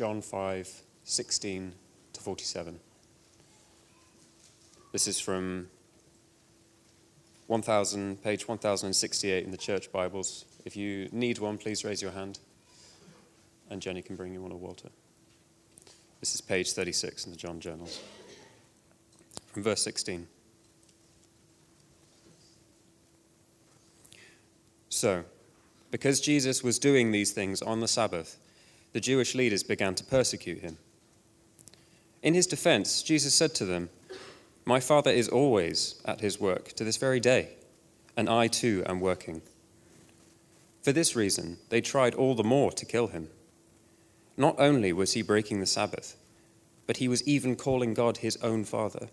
John 5 16 to 47. This is from 1000, page 1068 in the church Bibles. If you need one, please raise your hand, and Jenny can bring you one or Walter. This is page 36 in the John Journals. From verse 16. So, because Jesus was doing these things on the Sabbath, the Jewish leaders began to persecute him. In his defense, Jesus said to them, My Father is always at his work to this very day, and I too am working. For this reason, they tried all the more to kill him. Not only was he breaking the Sabbath, but he was even calling God his own Father,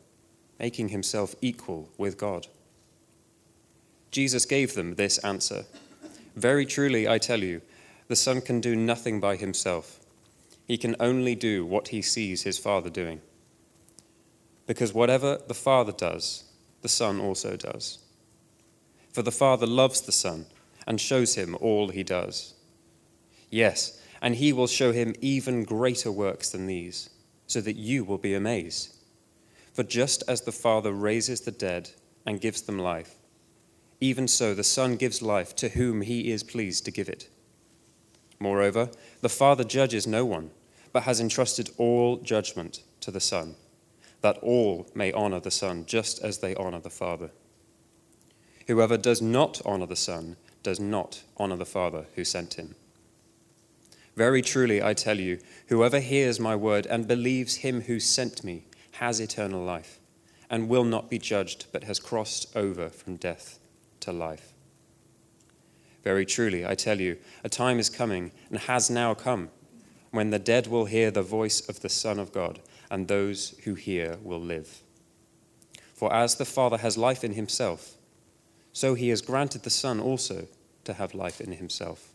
making himself equal with God. Jesus gave them this answer Very truly, I tell you, the Son can do nothing by himself. He can only do what he sees his Father doing. Because whatever the Father does, the Son also does. For the Father loves the Son and shows him all he does. Yes, and he will show him even greater works than these, so that you will be amazed. For just as the Father raises the dead and gives them life, even so the Son gives life to whom he is pleased to give it. Moreover, the Father judges no one, but has entrusted all judgment to the Son, that all may honor the Son just as they honor the Father. Whoever does not honor the Son does not honor the Father who sent him. Very truly, I tell you, whoever hears my word and believes him who sent me has eternal life, and will not be judged, but has crossed over from death to life. Very truly, I tell you, a time is coming, and has now come, when the dead will hear the voice of the Son of God, and those who hear will live. For as the Father has life in himself, so he has granted the Son also to have life in himself.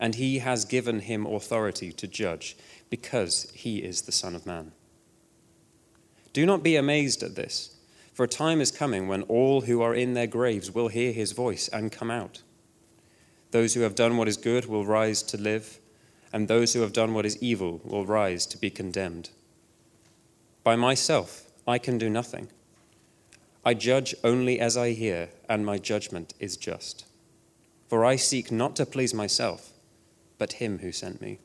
And he has given him authority to judge, because he is the Son of Man. Do not be amazed at this, for a time is coming when all who are in their graves will hear his voice and come out. Those who have done what is good will rise to live, and those who have done what is evil will rise to be condemned. By myself, I can do nothing. I judge only as I hear, and my judgment is just. For I seek not to please myself, but him who sent me.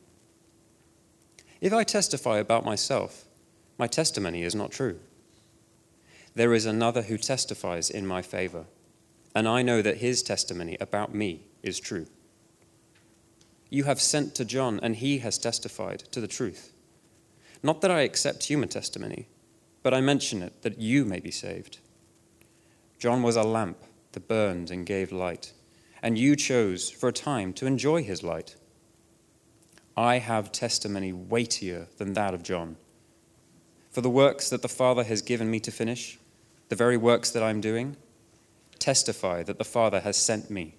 If I testify about myself, my testimony is not true. There is another who testifies in my favor, and I know that his testimony about me is true. You have sent to John, and he has testified to the truth. Not that I accept human testimony, but I mention it that you may be saved. John was a lamp that burned and gave light and you chose for a time to enjoy his light. I have testimony weightier than that of John. For the works that the Father has given me to finish, the very works that I'm doing, testify that the Father has sent me.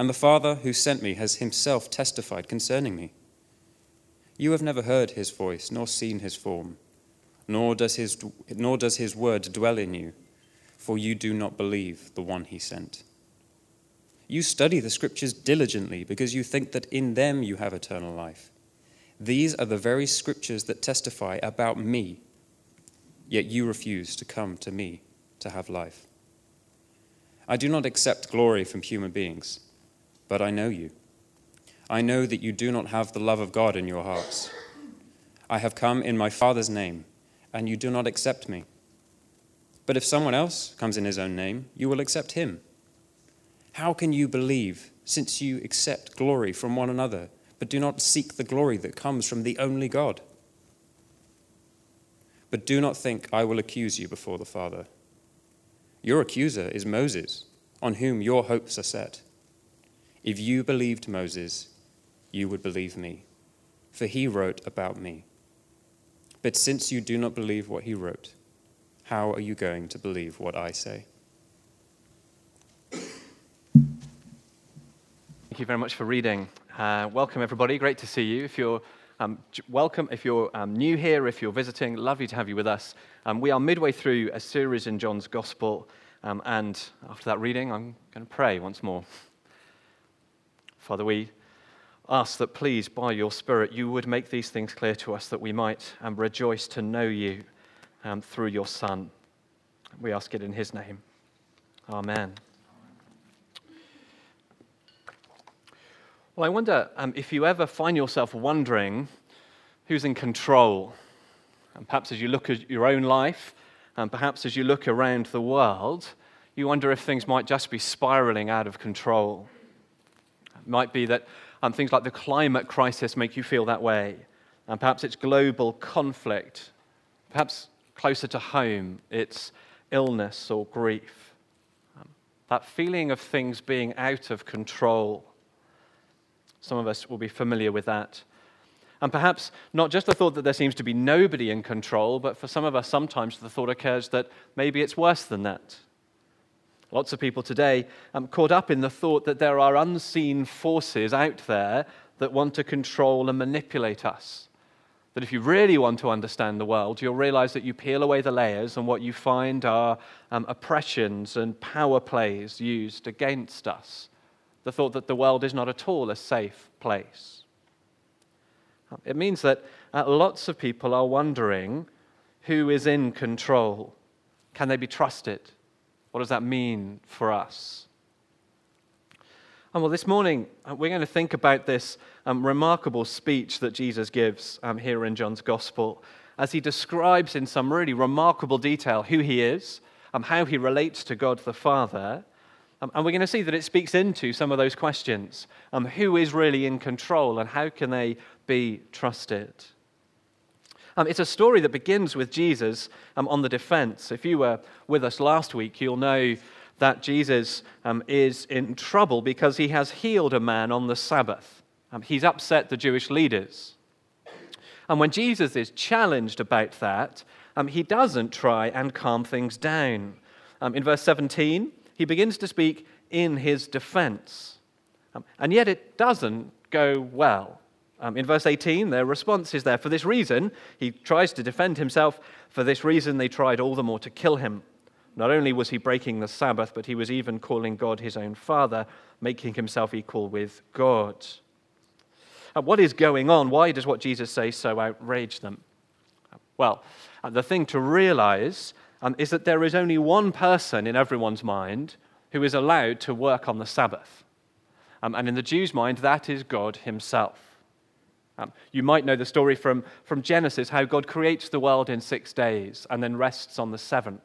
And the Father who sent me has himself testified concerning me. You have never heard his voice, nor seen his form, nor does his, nor does his word dwell in you, for you do not believe the one he sent. You study the scriptures diligently because you think that in them you have eternal life. These are the very scriptures that testify about me, yet you refuse to come to me to have life. I do not accept glory from human beings, but I know you. I know that you do not have the love of God in your hearts. I have come in my Father's name, and you do not accept me. But if someone else comes in his own name, you will accept him. How can you believe, since you accept glory from one another, but do not seek the glory that comes from the only God? But do not think I will accuse you before the Father. Your accuser is Moses, on whom your hopes are set. If you believed Moses, you would believe me, for he wrote about me. But since you do not believe what he wrote, how are you going to believe what I say? Thank you very much for reading. Uh, welcome, everybody. Great to see you. If you're um, welcome, if you're um, new here, if you're visiting, lovely to have you with us. Um, we are midway through a series in John's Gospel, um, and after that reading, I'm going to pray once more. Father, we ask that please, by your Spirit, you would make these things clear to us that we might um, rejoice to know you um, through your Son. We ask it in his name. Amen. Well, I wonder um, if you ever find yourself wondering who's in control. And perhaps as you look at your own life, and perhaps as you look around the world, you wonder if things might just be spiraling out of control. It might be that um, things like the climate crisis make you feel that way. And perhaps it's global conflict. Perhaps closer to home, it's illness or grief. Um, that feeling of things being out of control. Some of us will be familiar with that. And perhaps not just the thought that there seems to be nobody in control, but for some of us, sometimes the thought occurs that maybe it's worse than that. Lots of people today um, caught up in the thought that there are unseen forces out there that want to control and manipulate us. That if you really want to understand the world, you'll realize that you peel away the layers and what you find are um, oppressions and power plays used against us. The thought that the world is not at all a safe place. It means that uh, lots of people are wondering who is in control. Can they be trusted? What does that mean for us? And well, this morning uh, we're going to think about this um, remarkable speech that Jesus gives um, here in John's Gospel as he describes in some really remarkable detail who he is, um, how he relates to God the Father. Um, and we're going to see that it speaks into some of those questions um, who is really in control and how can they be trusted? Um, it's a story that begins with Jesus um, on the defense. If you were with us last week, you'll know that Jesus um, is in trouble because he has healed a man on the Sabbath. Um, he's upset the Jewish leaders. And when Jesus is challenged about that, um, he doesn't try and calm things down. Um, in verse 17, he begins to speak in his defense. and yet it doesn't go well. Um, in verse 18, their response is there. For this reason, he tries to defend himself. For this reason, they tried all the more to kill him. Not only was he breaking the Sabbath, but he was even calling God his own Father, making himself equal with God. Uh, what is going on? Why does what Jesus say so outrage them? Well, uh, the thing to realize um, is that there is only one person in everyone's mind who is allowed to work on the Sabbath. Um, and in the Jews' mind, that is God himself. Um, you might know the story from, from Genesis, how God creates the world in six days and then rests on the seventh.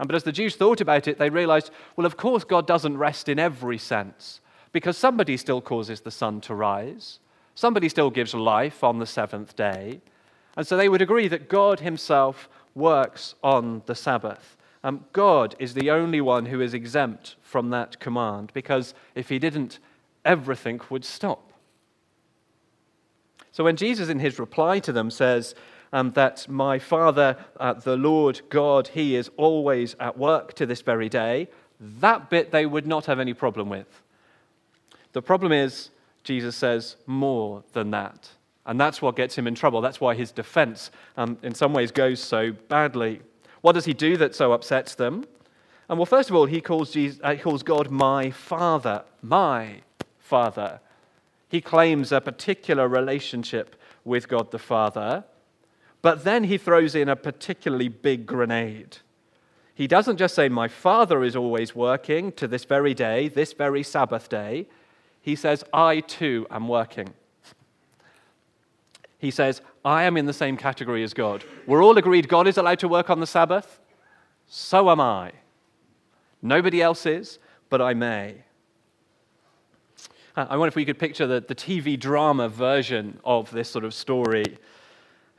Um, but as the Jews thought about it, they realized, well, of course, God doesn't rest in every sense, because somebody still causes the sun to rise, somebody still gives life on the seventh day. And so they would agree that God Himself works on the Sabbath. Um, God is the only one who is exempt from that command, because if He didn't, everything would stop. So when Jesus, in his reply to them, says um, that my Father, uh, the Lord God, He is always at work to this very day, that bit they would not have any problem with. The problem is, Jesus says more than that. And that's what gets him in trouble. That's why his defense, um, in some ways, goes so badly. What does he do that so upsets them? And well, first of all, he calls, Jesus, uh, he calls God my Father. My Father. He claims a particular relationship with God the Father, but then he throws in a particularly big grenade. He doesn't just say, My Father is always working to this very day, this very Sabbath day. He says, I too am working. He says, I am in the same category as God. We're all agreed God is allowed to work on the Sabbath. So am I. Nobody else is, but I may. I wonder if we could picture the, the TV drama version of this sort of story.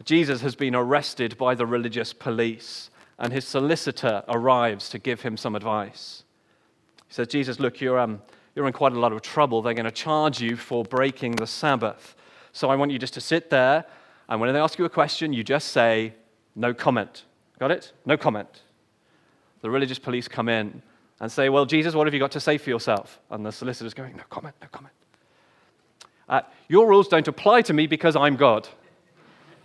Jesus has been arrested by the religious police, and his solicitor arrives to give him some advice. He says, Jesus, look, you're, um, you're in quite a lot of trouble. They're going to charge you for breaking the Sabbath. So I want you just to sit there, and when they ask you a question, you just say, no comment. Got it? No comment. The religious police come in and say, Well, Jesus, what have you got to say for yourself? And the solicitor's going, No comment, no comment. Uh, your rules don't apply to me because I'm God.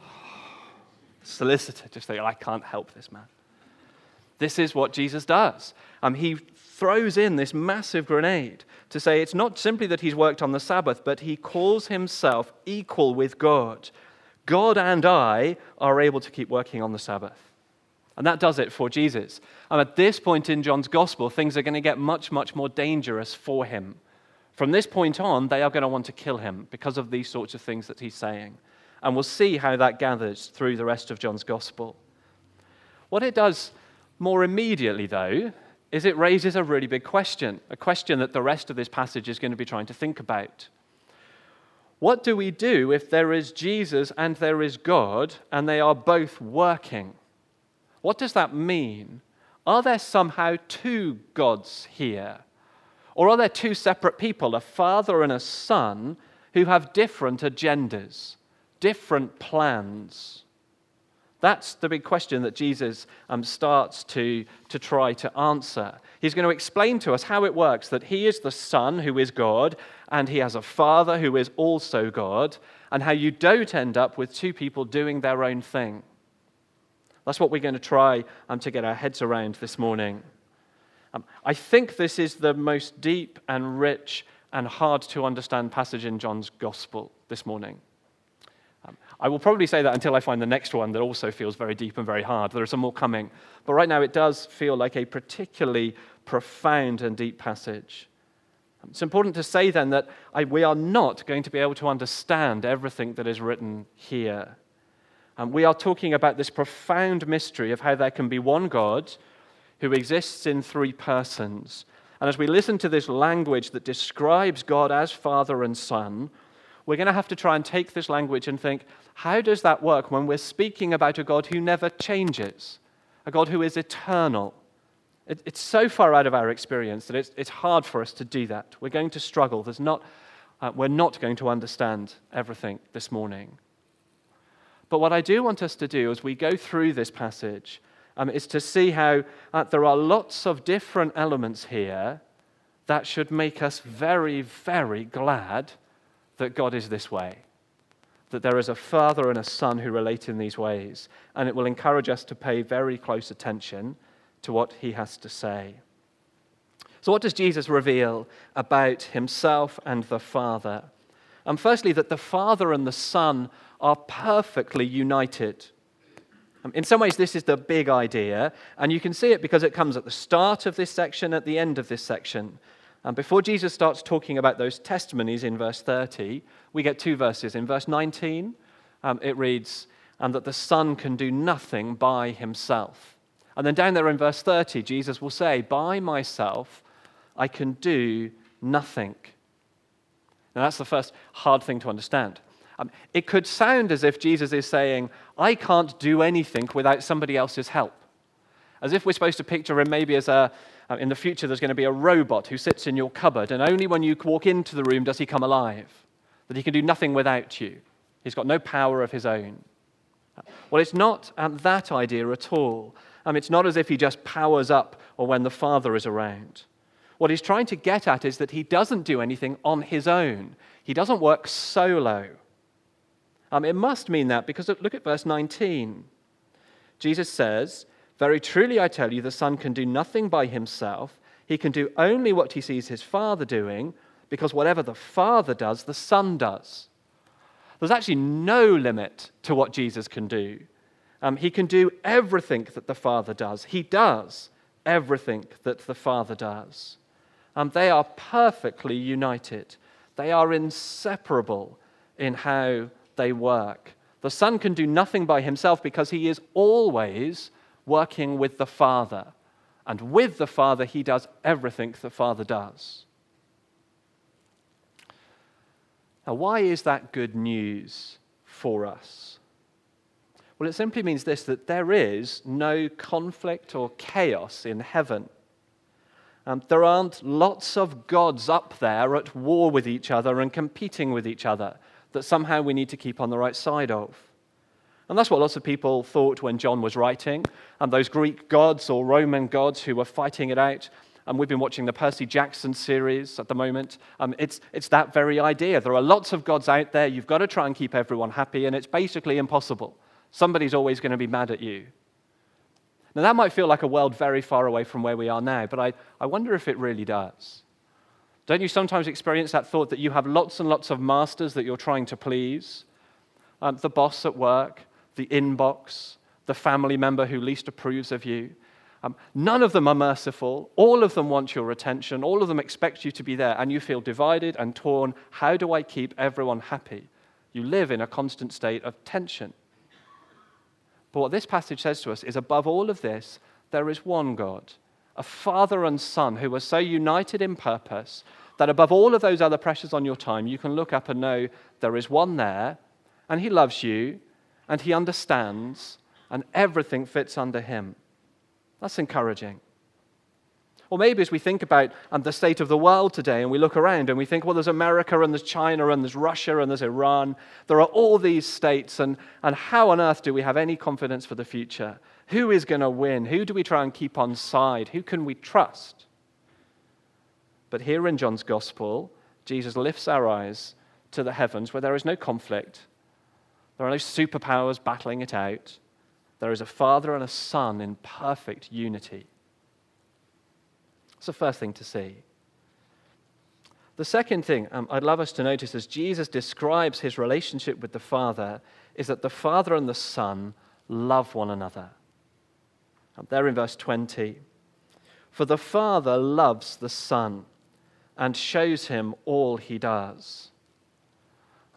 Solicitor just saying, I can't help this man. This is what Jesus does. Um, he throws in this massive grenade to say it's not simply that he's worked on the Sabbath, but he calls himself equal with God. God and I are able to keep working on the Sabbath. And that does it for Jesus. And at this point in John's gospel, things are going to get much, much more dangerous for him. From this point on, they are going to want to kill him because of these sorts of things that he's saying. And we'll see how that gathers through the rest of John's gospel. What it does more immediately, though, is it raises a really big question, a question that the rest of this passage is going to be trying to think about. What do we do if there is Jesus and there is God and they are both working? What does that mean? Are there somehow two gods here? Or are there two separate people, a father and a son, who have different agendas, different plans? That's the big question that Jesus um, starts to, to try to answer. He's going to explain to us how it works that he is the Son who is God, and he has a Father who is also God, and how you don't end up with two people doing their own thing. That's what we're going to try um, to get our heads around this morning. Um, I think this is the most deep and rich and hard to understand passage in John's gospel this morning. Um, I will probably say that until I find the next one that also feels very deep and very hard. There are some more coming. But right now, it does feel like a particularly profound and deep passage. Um, it's important to say then that I, we are not going to be able to understand everything that is written here. And we are talking about this profound mystery of how there can be one God who exists in three persons. And as we listen to this language that describes God as Father and Son, we're going to have to try and take this language and think, how does that work when we're speaking about a God who never changes, a God who is eternal? It, it's so far out of our experience that it's, it's, hard for us to do that. We're going to struggle. There's not, uh, we're not going to understand everything this morning. But what I do want us to do as we go through this passage um, is to see how uh, there are lots of different elements here that should make us very, very glad that God is this way. That there is a father and a son who relate in these ways. And it will encourage us to pay very close attention to what he has to say. So, what does Jesus reveal about himself and the Father? And firstly, that the Father and the Son are perfectly united. Um, in some ways, this is the big idea, and you can see it because it comes at the start of this section, at the end of this section. And before Jesus starts talking about those testimonies in verse 30, we get two verses. In verse 19, um, it reads, And that the Son can do nothing by himself. And then down there in verse 30, Jesus will say, By myself I can do nothing. Now, that's the first hard thing to understand. Um, it could sound as if Jesus is saying, I can't do anything without somebody else's help. As if we're supposed to picture him maybe as a, uh, in the future, there's going to be a robot who sits in your cupboard, and only when you walk into the room does he come alive. That he can do nothing without you. He's got no power of his own. Well, it's not that idea at all. Um, it's not as if he just powers up or when the Father is around. What he's trying to get at is that he doesn't do anything on his own, he doesn't work solo. Um, it must mean that because look at verse 19. Jesus says, Very truly I tell you, the Son can do nothing by himself. He can do only what he sees his Father doing, because whatever the Father does, the Son does. There's actually no limit to what Jesus can do. Um, he can do everything that the Father does. He does everything that the Father does. Um, they are perfectly united, they are inseparable in how they work. The Son can do nothing by himself because he is always working with the Father. And with the Father, he does everything the Father does. Now, why is that good news for us? Well, it simply means this that there is no conflict or chaos in heaven. Um, there aren't lots of gods up there at war with each other and competing with each other that somehow we need to keep on the right side of. And that's what lots of people thought when John was writing. And those Greek gods or Roman gods who were fighting it out. And we've been watching the Percy Jackson series at the moment. Um, it's, it's that very idea. There are lots of gods out there. You've got to try and keep everyone happy, and it's basically impossible. Somebody's always going to be mad at you. Now, that might feel like a world very far away from where we are now, but I, I wonder if it really does. Don't you sometimes experience that thought that you have lots and lots of masters that you're trying to please? Um, the boss at work, the inbox, the family member who least approves of you. Um, none of them are merciful. All of them want your attention. All of them expect you to be there, and you feel divided and torn. How do I keep everyone happy? You live in a constant state of tension. But what this passage says to us is above all of this, there is one God, a father and son who are so united in purpose that above all of those other pressures on your time, you can look up and know there is one there, and he loves you, and he understands, and everything fits under him. That's encouraging. Or maybe as we think about um, the state of the world today and we look around and we think, well, there's America and there's China and there's Russia and there's Iran. There are all these states, and, and how on earth do we have any confidence for the future? Who is going to win? Who do we try and keep on side? Who can we trust? But here in John's gospel, Jesus lifts our eyes to the heavens where there is no conflict, there are no superpowers battling it out. There is a father and a son in perfect unity. That's the first thing to see. The second thing um, I'd love us to notice as Jesus describes his relationship with the Father is that the Father and the Son love one another. Um, there in verse 20. For the Father loves the Son and shows him all he does.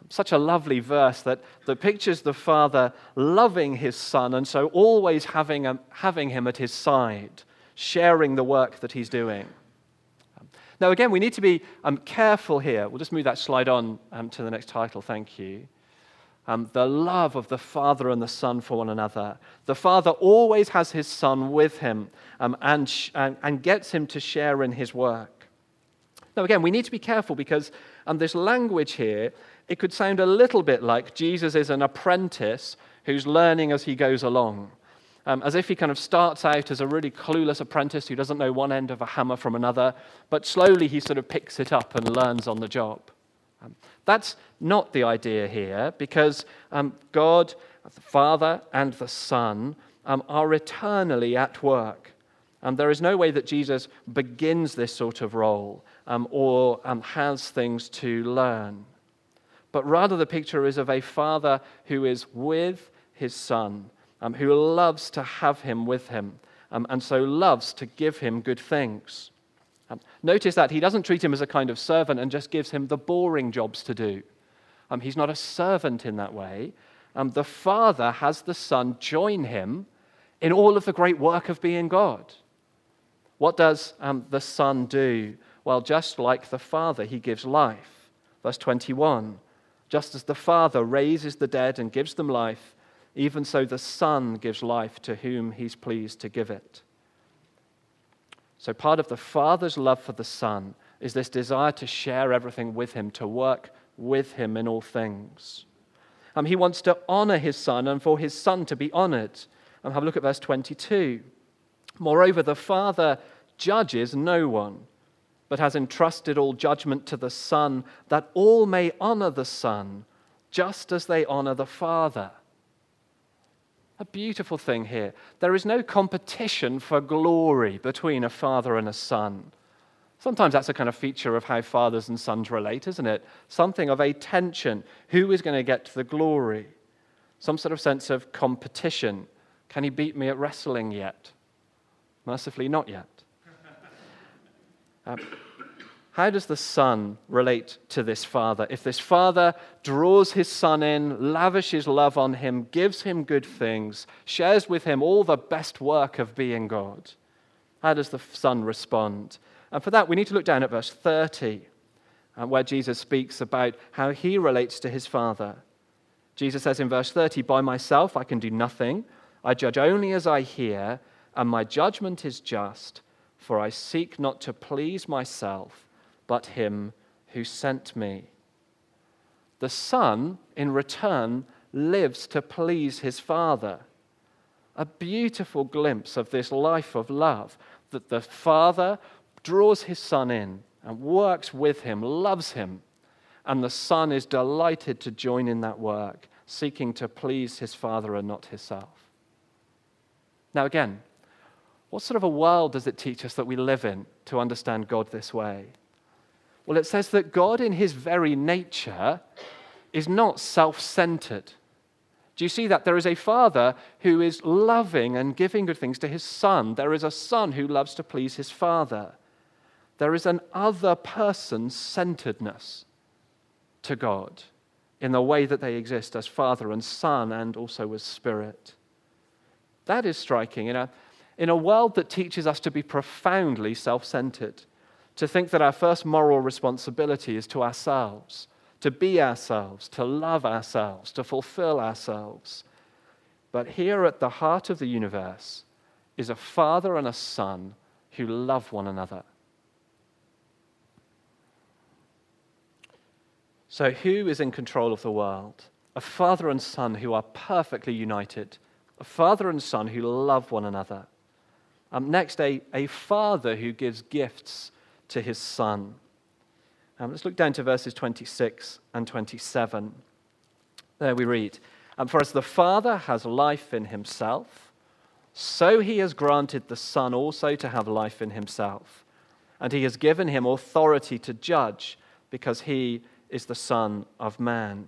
Such a lovely verse that, that pictures the Father loving his Son and so always having, a, having him at his side sharing the work that he's doing. Now, again, we need to be um, careful here. We'll just move that slide on um, to the next title. Thank you. Um, the love of the Father and the Son for one another. The Father always has his Son with him um, and, sh- and, and, gets him to share in his work. Now, again, we need to be careful because um, this language here, it could sound a little bit like Jesus is an apprentice who's learning as he goes along um, as if he kind of starts out as a really clueless apprentice who doesn't know one end of a hammer from another, but slowly he sort of picks it up and learns on the job. Um, that's not the idea here, because um, God, the Father, and the Son um, are eternally at work. And there is no way that Jesus begins this sort of role um, or has things to learn. But rather, the picture is of a father who is with his son um, who loves to have him with him, um, and so loves to give him good things. Um, notice that he doesn't treat him as a kind of servant and just gives him the boring jobs to do. Um, he's not a servant in that way. Um, the Father has the Son join him in all of the great work of being God. What does um, the Son do? Well, just like the Father, he gives life. Verse 21 Just as the Father raises the dead and gives them life, even so, the Son gives life to whom he's pleased to give it. So, part of the Father's love for the Son is this desire to share everything with him, to work with him in all things. Um, he wants to honor his Son and for his Son to be honored. And have a look at verse 22. Moreover, the Father judges no one, but has entrusted all judgment to the Son, that all may honor the Son, just as they honor the Father a beautiful thing here. There is no competition for glory between a father and a son. Sometimes that's a kind of feature of how fathers and sons relate, isn't it? Something of a tension. Who is going to get the glory? Some sort of sense of competition. Can he beat me at wrestling yet? Mercifully, not yet. Um, how does the Son relate to this Father? If this Father draws his Son in, lavishes love on him, gives him good things, shares with him all the best work of being God, how does the Son respond? And for that, we need to look down at verse 30, uh, where Jesus speaks about how he relates to his Father. Jesus says in verse 30, By myself I can do nothing. I judge only as I hear, and my judgment is just, for I seek not to please myself but him who sent me. The Son, in return, lives to please his Father. A beautiful glimpse of this life of love that the Father draws his Son in and works with him, loves him, and the Son is delighted to join in that work, seeking to please his Father and not himself. Now, again, What sort of a world does it teach us that we live in to understand God this way? Well, it says that God, in his very nature, is not self centered. Do you see that? There is a father who is loving and giving good things to his son. There is a son who loves to please his father. There is an other person centeredness to God in the way that they exist as father and son and also as spirit. That is striking in a, in a world that teaches us to be profoundly self centered, to think that our first moral responsibility is to ourselves to be ourselves, to love ourselves, to fulfill ourselves. But here at the heart of the universe is a father and a son who love one another. So, who is in control of the world? A father and son who are perfectly united, a father and son who love one another. Um, next, a, a father who gives gifts to his son. Um, let's look down to verses 26 and 27. There we read um, For as the Father has life in himself, so he has granted the Son also to have life in himself. And he has given him authority to judge because he is the Son of Man.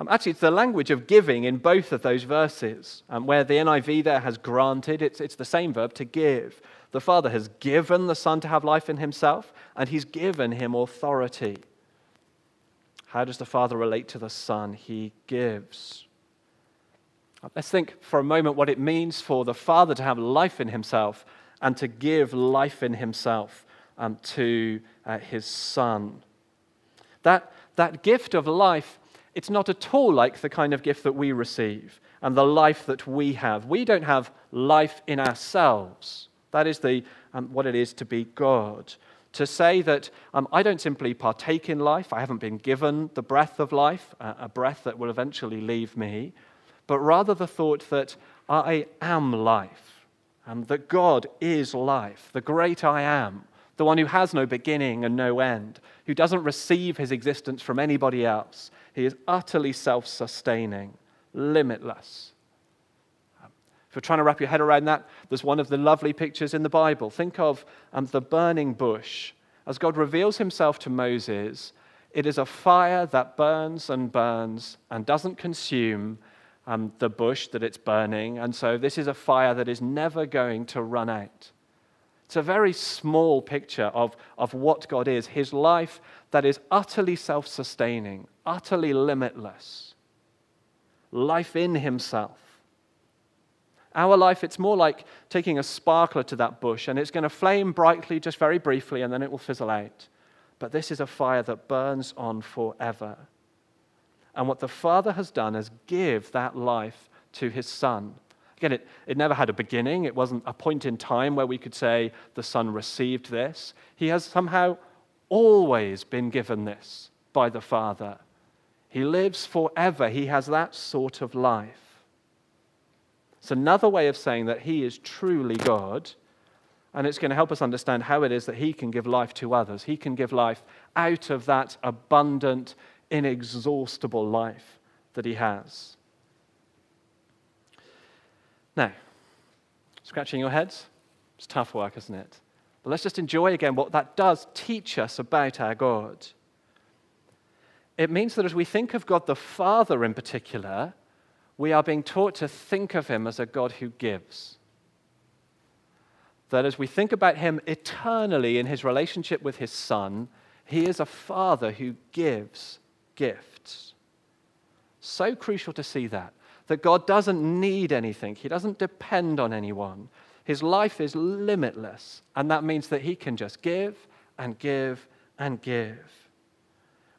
Um, actually, it's the language of giving in both of those verses, um, where the NIV there has granted, it's, it's the same verb to give. The Father has given the Son to have life in himself, and he's given him authority. How does the Father relate to the Son? He gives. Let's think for a moment what it means for the Father to have life in himself and to give life in himself um, to uh, his Son. That, that gift of life, it's not at all like the kind of gift that we receive and the life that we have. We don't have life in ourselves. That is the, um, what it is to be God. To say that um, I don't simply partake in life, I haven't been given the breath of life, uh, a breath that will eventually leave me, but rather the thought that I am life, and that God is life, the great I am, the one who has no beginning and no end, who doesn't receive his existence from anybody else. He is utterly self sustaining, limitless. If you're trying to wrap your head around that, there's one of the lovely pictures in the Bible. Think of um, the burning bush. As God reveals himself to Moses, it is a fire that burns and burns and doesn't consume um, the bush that it's burning. And so this is a fire that is never going to run out. It's a very small picture of, of what God is his life that is utterly self sustaining, utterly limitless, life in himself. Our life, it's more like taking a sparkler to that bush and it's going to flame brightly just very briefly and then it will fizzle out. But this is a fire that burns on forever. And what the Father has done is give that life to his Son. Again, it, it never had a beginning. It wasn't a point in time where we could say the Son received this. He has somehow always been given this by the Father. He lives forever. He has that sort of life. It's another way of saying that He is truly God, and it's going to help us understand how it is that He can give life to others. He can give life out of that abundant, inexhaustible life that He has. Now, scratching your heads? It's tough work, isn't it? But let's just enjoy again what that does teach us about our God. It means that as we think of God the Father in particular, we are being taught to think of him as a God who gives. That as we think about him eternally in his relationship with his son, he is a father who gives gifts. So crucial to see that. That God doesn't need anything, he doesn't depend on anyone. His life is limitless, and that means that he can just give and give and give.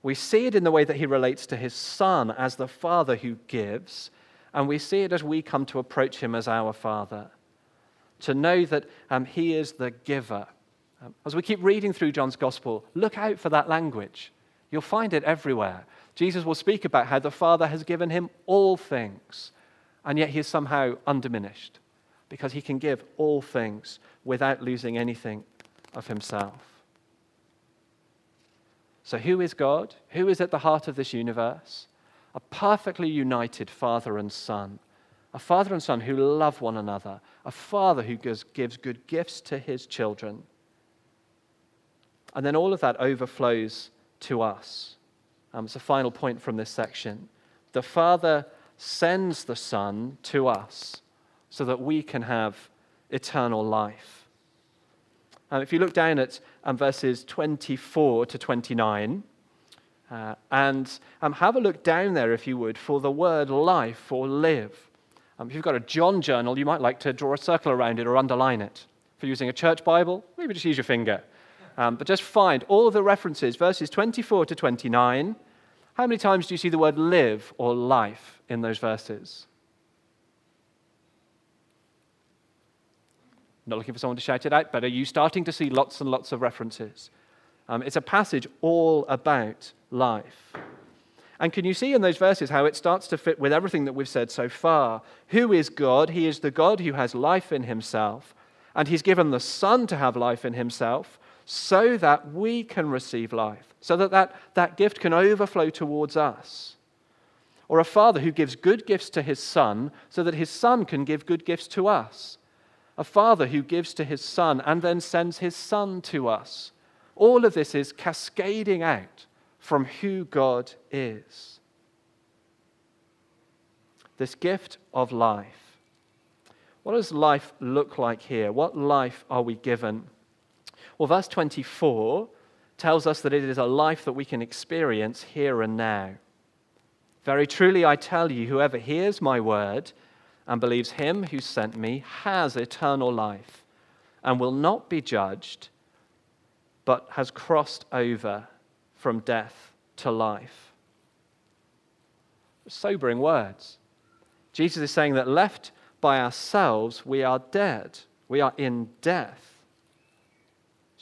We see it in the way that he relates to his son as the father who gives and we see it as we come to approach him as our Father, to know that um, he is the giver. Um, as we keep reading through John's Gospel, look out for that language. You'll find it everywhere. Jesus will speak about how the Father has given him all things, and yet he is somehow undiminished because he can give all things without losing anything of himself. So, who is God? Who is at the heart of this universe? a perfectly united Father and Son, a father and son who love one another, a father who gives, gives good gifts to his children. And then all of that overflows to us. Um, it's a final point from this section. The Father sends the Son to us so that we can have eternal life. And if you look down at um, verses 24 to 29, uh, and um, have a look down there, if you would, for the word life or live. Um, if you've got a John journal, you might like to draw a circle around it or underline it. If you're using a church Bible, maybe just use your finger. Um, but just find all of the references, verses 24 to 29. How many times do you see the word live or life in those verses? Not looking for someone to shout it out, but are you starting to see lots and lots of references? Um, it's a passage all about life. And can you see in those verses how it starts to fit with everything that we've said so far? Who is God? He is the God who has life in himself, and he's given the Son to have life in himself so that we can receive life, so that that, that gift can overflow towards us. Or a father who gives good gifts to his son so that his son can give good gifts to us. A father who gives to his son and then sends his son to us. All of this is cascading out from who God is. This gift of life. What does life look like here? What life are we given? Well, verse 24 tells us that it is a life that we can experience here and now. Very truly, I tell you, whoever hears my word and believes him who sent me has eternal life and will not be judged, but has crossed over from death to life. Sobering words. Jesus is saying that left by ourselves, we are dead. We are in death.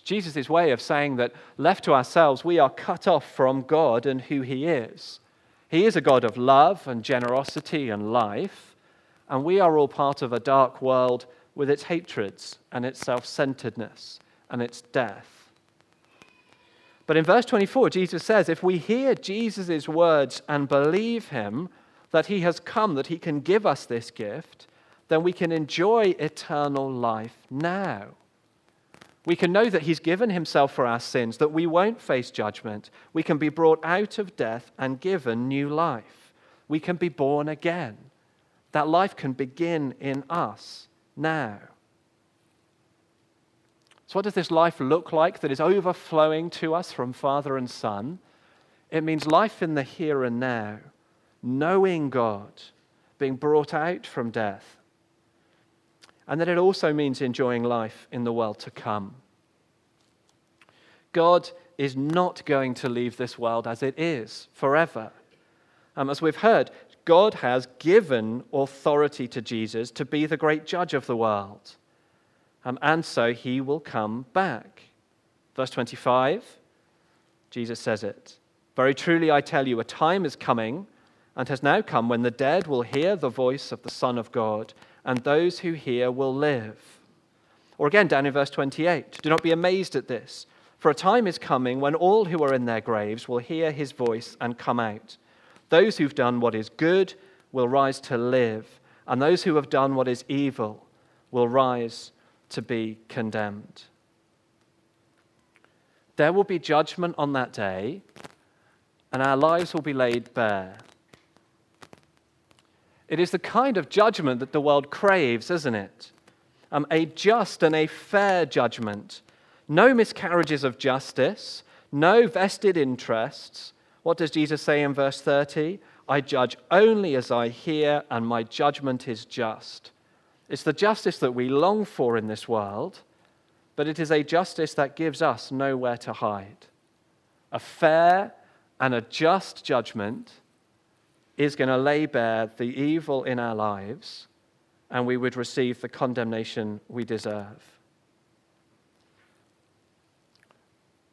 Jesus' way of saying that left to ourselves, we are cut off from God and who He is. He is a God of love and generosity and life, and we are all part of a dark world with its hatreds and its self centeredness and its death. But in verse 24, Jesus says, if we hear Jesus' words and believe him, that he has come, that he can give us this gift, then we can enjoy eternal life now. We can know that He's given Himself for our sins, that we won't face judgment. We can be brought out of death and given new life. We can be born again. That life can begin in us now. So, what does this life look like that is overflowing to us from Father and Son? It means life in the here and now, knowing God, being brought out from death, and that it also means enjoying life in the world to come. God is not going to leave this world as it is forever. Um, as we've heard, God has given authority to Jesus to be the great judge of the world. Um, and so he will come back. Verse 25, Jesus says it Very truly I tell you, a time is coming and has now come when the dead will hear the voice of the Son of God and those who hear will live. Or again, down in verse 28 Do not be amazed at this, for a time is coming when all who are in their graves will hear his voice and come out. Those who've done what is good will rise to live, and those who have done what is evil will rise to be condemned. There will be judgment on that day, and our lives will be laid bare. It is the kind of judgment that the world craves, isn't it? Um, a just and a fair judgment. No miscarriages of justice, no vested interests. What does Jesus say in verse 30? I judge only as I hear, and my judgment is just. It's the justice that we long for in this world, but it is a justice that gives us nowhere to hide. A fair and a just judgment is going to lay bare the evil in our lives, and we would receive the condemnation we deserve.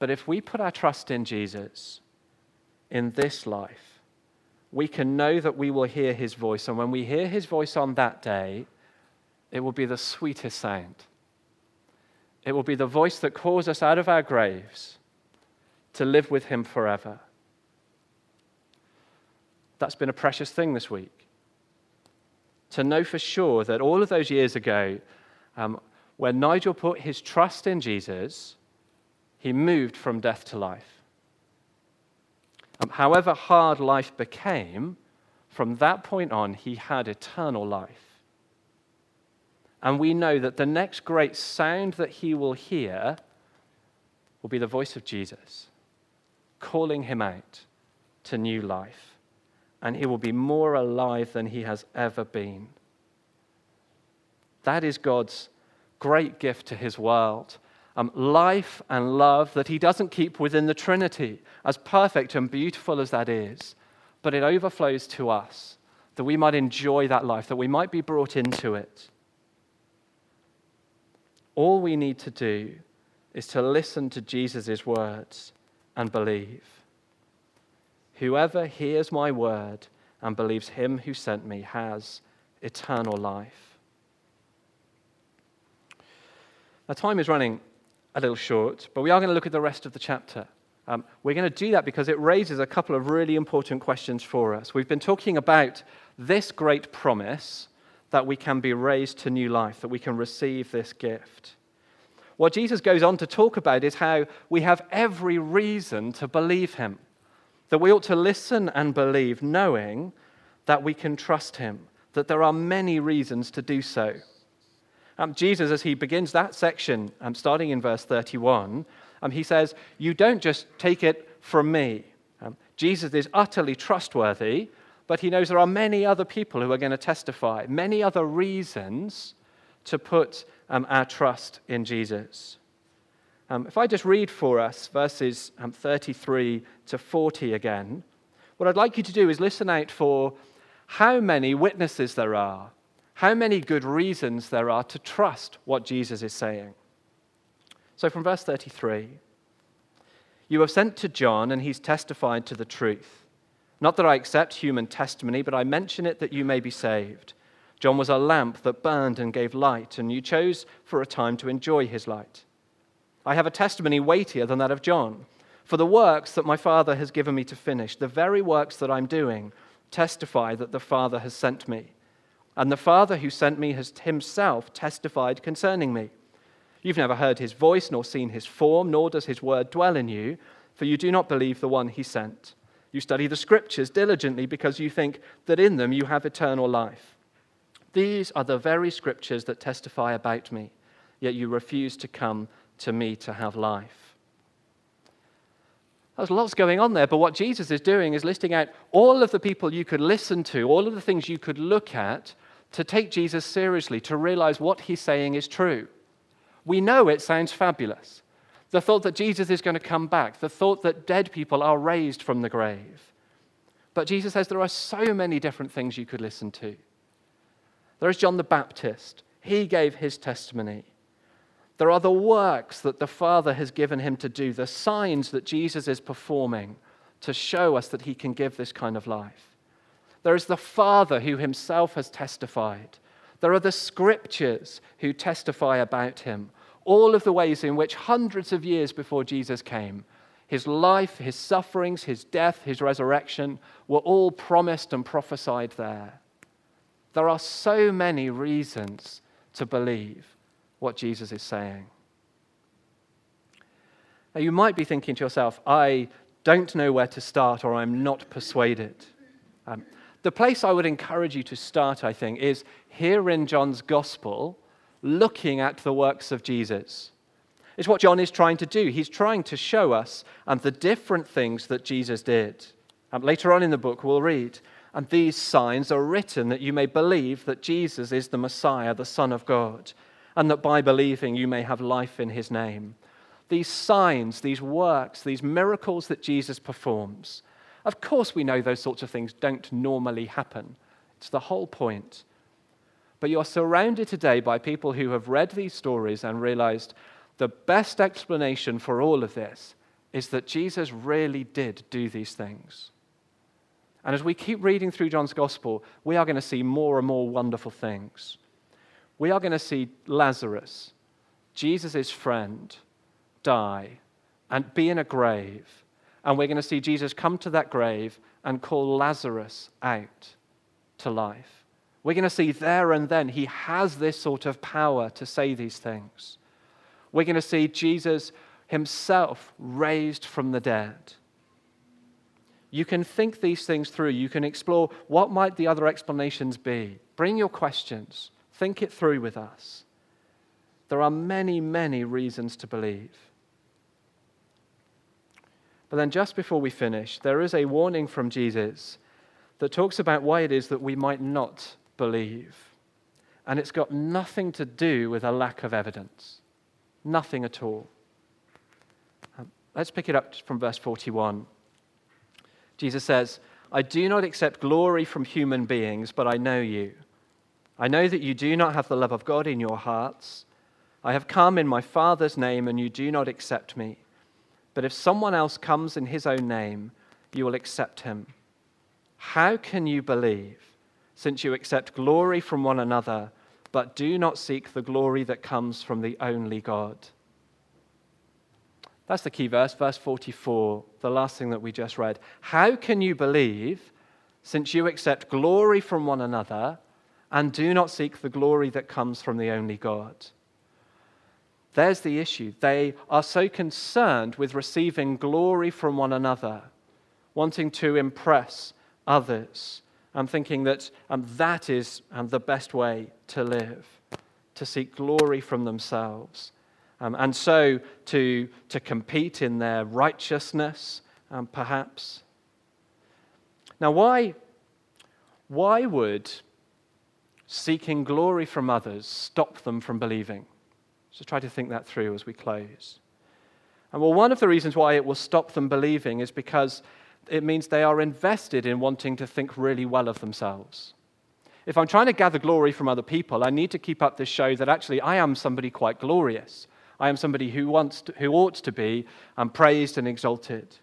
But if we put our trust in Jesus in this life, we can know that we will hear his voice. And when we hear his voice on that day, it will be the sweetest sound. It will be the voice that calls us out of our graves to live with him forever. That's been a precious thing this week. to know for sure that all of those years ago, um, when Nigel put his trust in Jesus, he moved from death to life. Um, however hard life became, from that point on, he had eternal life. And we know that the next great sound that he will hear will be the voice of Jesus calling him out to new life. And he will be more alive than he has ever been. That is God's great gift to his world. Um, life and love that he doesn't keep within the Trinity, as perfect and beautiful as that is, but it overflows to us, that we might enjoy that life, that we might be brought into it. All we need to do is to listen to Jesus' words and believe. Whoever hears my word and believes him who sent me has eternal life. Now, time is running a little short, but we are going to look at the rest of the chapter. Um, we're going to do that because it raises a couple of really important questions for us. We've been talking about this great promise that we can be raised to new life, that we can receive this gift. What Jesus goes on to talk about is how we have every reason to believe him, that we ought to listen and believe, knowing that we can trust him, that there are many reasons to do so. Um, Jesus, as he begins that section, um, starting in verse 31, um, he says, You don't just take it from me. Um, Jesus is utterly trustworthy, but he knows there are many other people who are going to testify, many other reasons to put um, our trust in Jesus. Um, if I just read for us verses 33 to 40 again, what I'd like you to do is listen out for how many witnesses there are how many good reasons there are to trust what Jesus is saying. So, from verse 33 You have sent to John, and he's testified to the truth. Not that I accept human testimony, but I mention it that you may be saved. John was a lamp that burned and gave light, and you chose for a time to enjoy his light. I have a testimony weightier than that of John. For the works that my Father has given me to finish, the very works that I'm doing, testify that the Father has sent me. And the Father who sent me has himself testified concerning me. You've never heard his voice nor seen his form, nor does his word dwell in you, for you do not believe the one he sent. You study the scriptures diligently because you think that in them you have eternal life. These are the very scriptures that testify about me, yet you refuse to come to me to have life. There's lots going on there, but what Jesus is doing is listing out all of the people you could listen to, all of the things you could look at to take Jesus seriously, to realize what he's saying is true. We know it sounds fabulous. The thought that Jesus is going to come back, the thought that dead people are raised from the grave. But Jesus says there are so many different things you could listen to. There is John the Baptist. He gave his testimony. There are the works that the Father has given him to do, the signs that Jesus is performing to show us that he can give this kind of life. There is the Father who himself has testified. There are the scriptures who testify about him. All of the ways in which hundreds of years before Jesus came, his life, his sufferings, his death, his resurrection were all promised and prophesied there. There are so many reasons to believe what Jesus is saying. Now, you might be thinking to yourself, I don't know where to start or I'm not persuaded. Um, the place I would encourage you to start, I think, is here in John's gospel, looking at the works of Jesus. It's what John is trying to do. He's trying to show us um, the different things that Jesus did. Um, later on in the book, we'll read, and these signs are written that you may believe that Jesus is the Messiah, the Son of God, and that by believing you may have life in his name. These signs, these works, these miracles that Jesus performs, of course, we know those sorts of things don't normally happen. It's the whole point. But you're surrounded today by people who have read these stories and realized the best explanation for all of this is that Jesus really did do these things. And as we keep reading through John's gospel, we are going to see more and more wonderful things. We are going to see Lazarus, Jesus' friend, die and be in a grave and we're going to see Jesus come to that grave and call Lazarus out to life. We're going to see there and then he has this sort of power to say these things. We're going to see Jesus himself raised from the dead. You can think these things through. You can explore what might the other explanations be. Bring your questions. Think it through with us. There are many, many reasons to believe. But then, just before we finish, there is a warning from Jesus that talks about why it is that we might not believe. And it's got nothing to do with a lack of evidence. Nothing at all. Um, let's pick it up from verse 41. Jesus says, I do not accept glory from human beings, but I know you. I know that you do not have the love of God in your hearts. I have come in my Father's name, and you do not accept me. But if someone else comes in his own name, you will accept him. How can you believe, since you accept glory from one another, but do not seek the glory that comes from the only God? That's the key verse, verse 44, the last thing that we just read. How can you believe, since you accept glory from one another and do not seek the glory that comes from the only God? There's the issue. They are so concerned with receiving glory from one another, wanting to impress others, and thinking that um, that is um, the best way to live, to seek glory from themselves um, and so to, to compete in their righteousness, um, perhaps. Now, why, why would seeking glory from others stop them from believing? So try to think that through as we close. And well, one of the reasons why it will stop them believing is because it means they are invested in wanting to think really well of themselves. If I'm trying to gather glory from other people, I need to keep up this show that actually I am somebody quite glorious. I am somebody who, wants to, who ought to be and praised and exalted.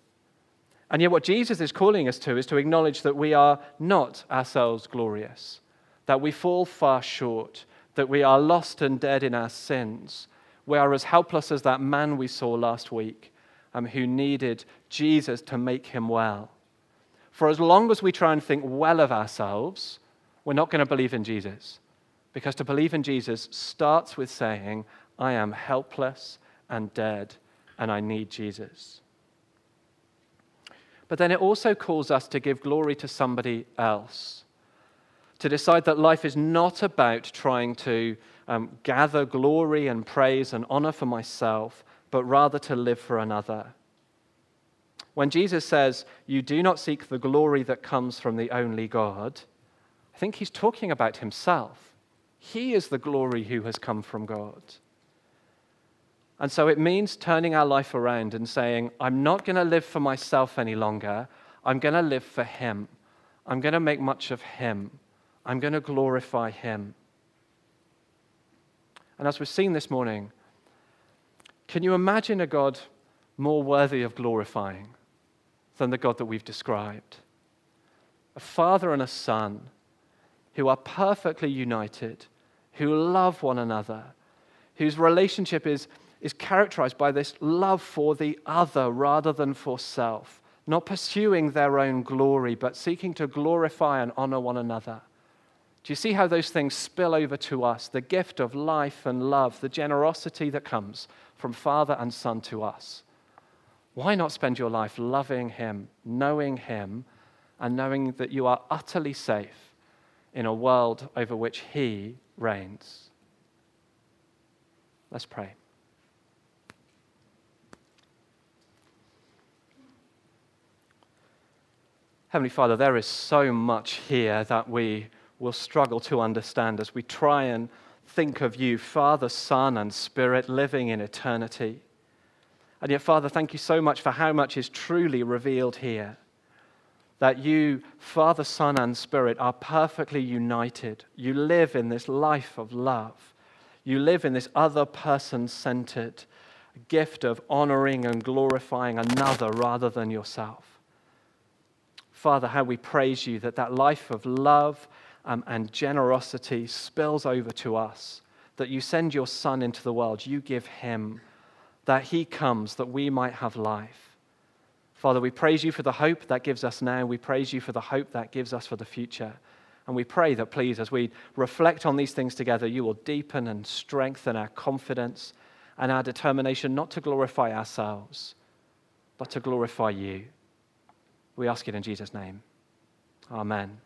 And yet, what Jesus is calling us to is to acknowledge that we are not ourselves glorious, that we fall far short, that we are lost and dead in our sins. We are as helpless as that man we saw last week um, who needed Jesus to make him well. For as long as we try and think well of ourselves, we're not going to believe in Jesus. Because to believe in Jesus starts with saying, I am helpless and dead, and I need Jesus. But then it also calls us to give glory to somebody else, to decide that life is not about trying to um, gather glory and praise and honor for myself, but rather to live for another. When Jesus says, You do not seek the glory that comes from the only God, I think he's talking about himself. He is the glory who has come from God. And so it means turning our life around and saying, I'm not going to live for myself any longer. I'm going to live for Him. I'm going to make much of Him. I'm going to glorify Him. And as we've seen this morning, can you imagine a God more worthy of glorifying than the God that we've described? A father and a son who are perfectly united, who love one another, whose relationship is is characterized by this love for the other rather than for self, not pursuing their own glory, but seeking to glorify and honor one another. Do you see how those things spill over to us? The gift of life and love, the generosity that comes from Father and Son to us. Why not spend your life loving Him, knowing Him, and knowing that you are utterly safe in a world over which He reigns? Let's pray. Heavenly Father, there is so much here that we will struggle to understand as we try and think of you, Father, Son, and Spirit, living in eternity. And yet, Father, thank you so much for how much is truly revealed here. That you, Father, Son, and Spirit, are perfectly united. You live in this life of love. You live in this other person centered gift of honoring and glorifying another rather than yourself. Father, how we praise you that that life of love um, and generosity spills over to us, that you send your Son into the world, you give him, that he comes that we might have life. Father, we praise you for the hope that gives us now. We praise you for the hope that gives us for the future. And we pray that, please, as we reflect on these things together, you will deepen and strengthen our confidence and our determination not to glorify ourselves, but to glorify you. We ask it in Jesus' name. Amen.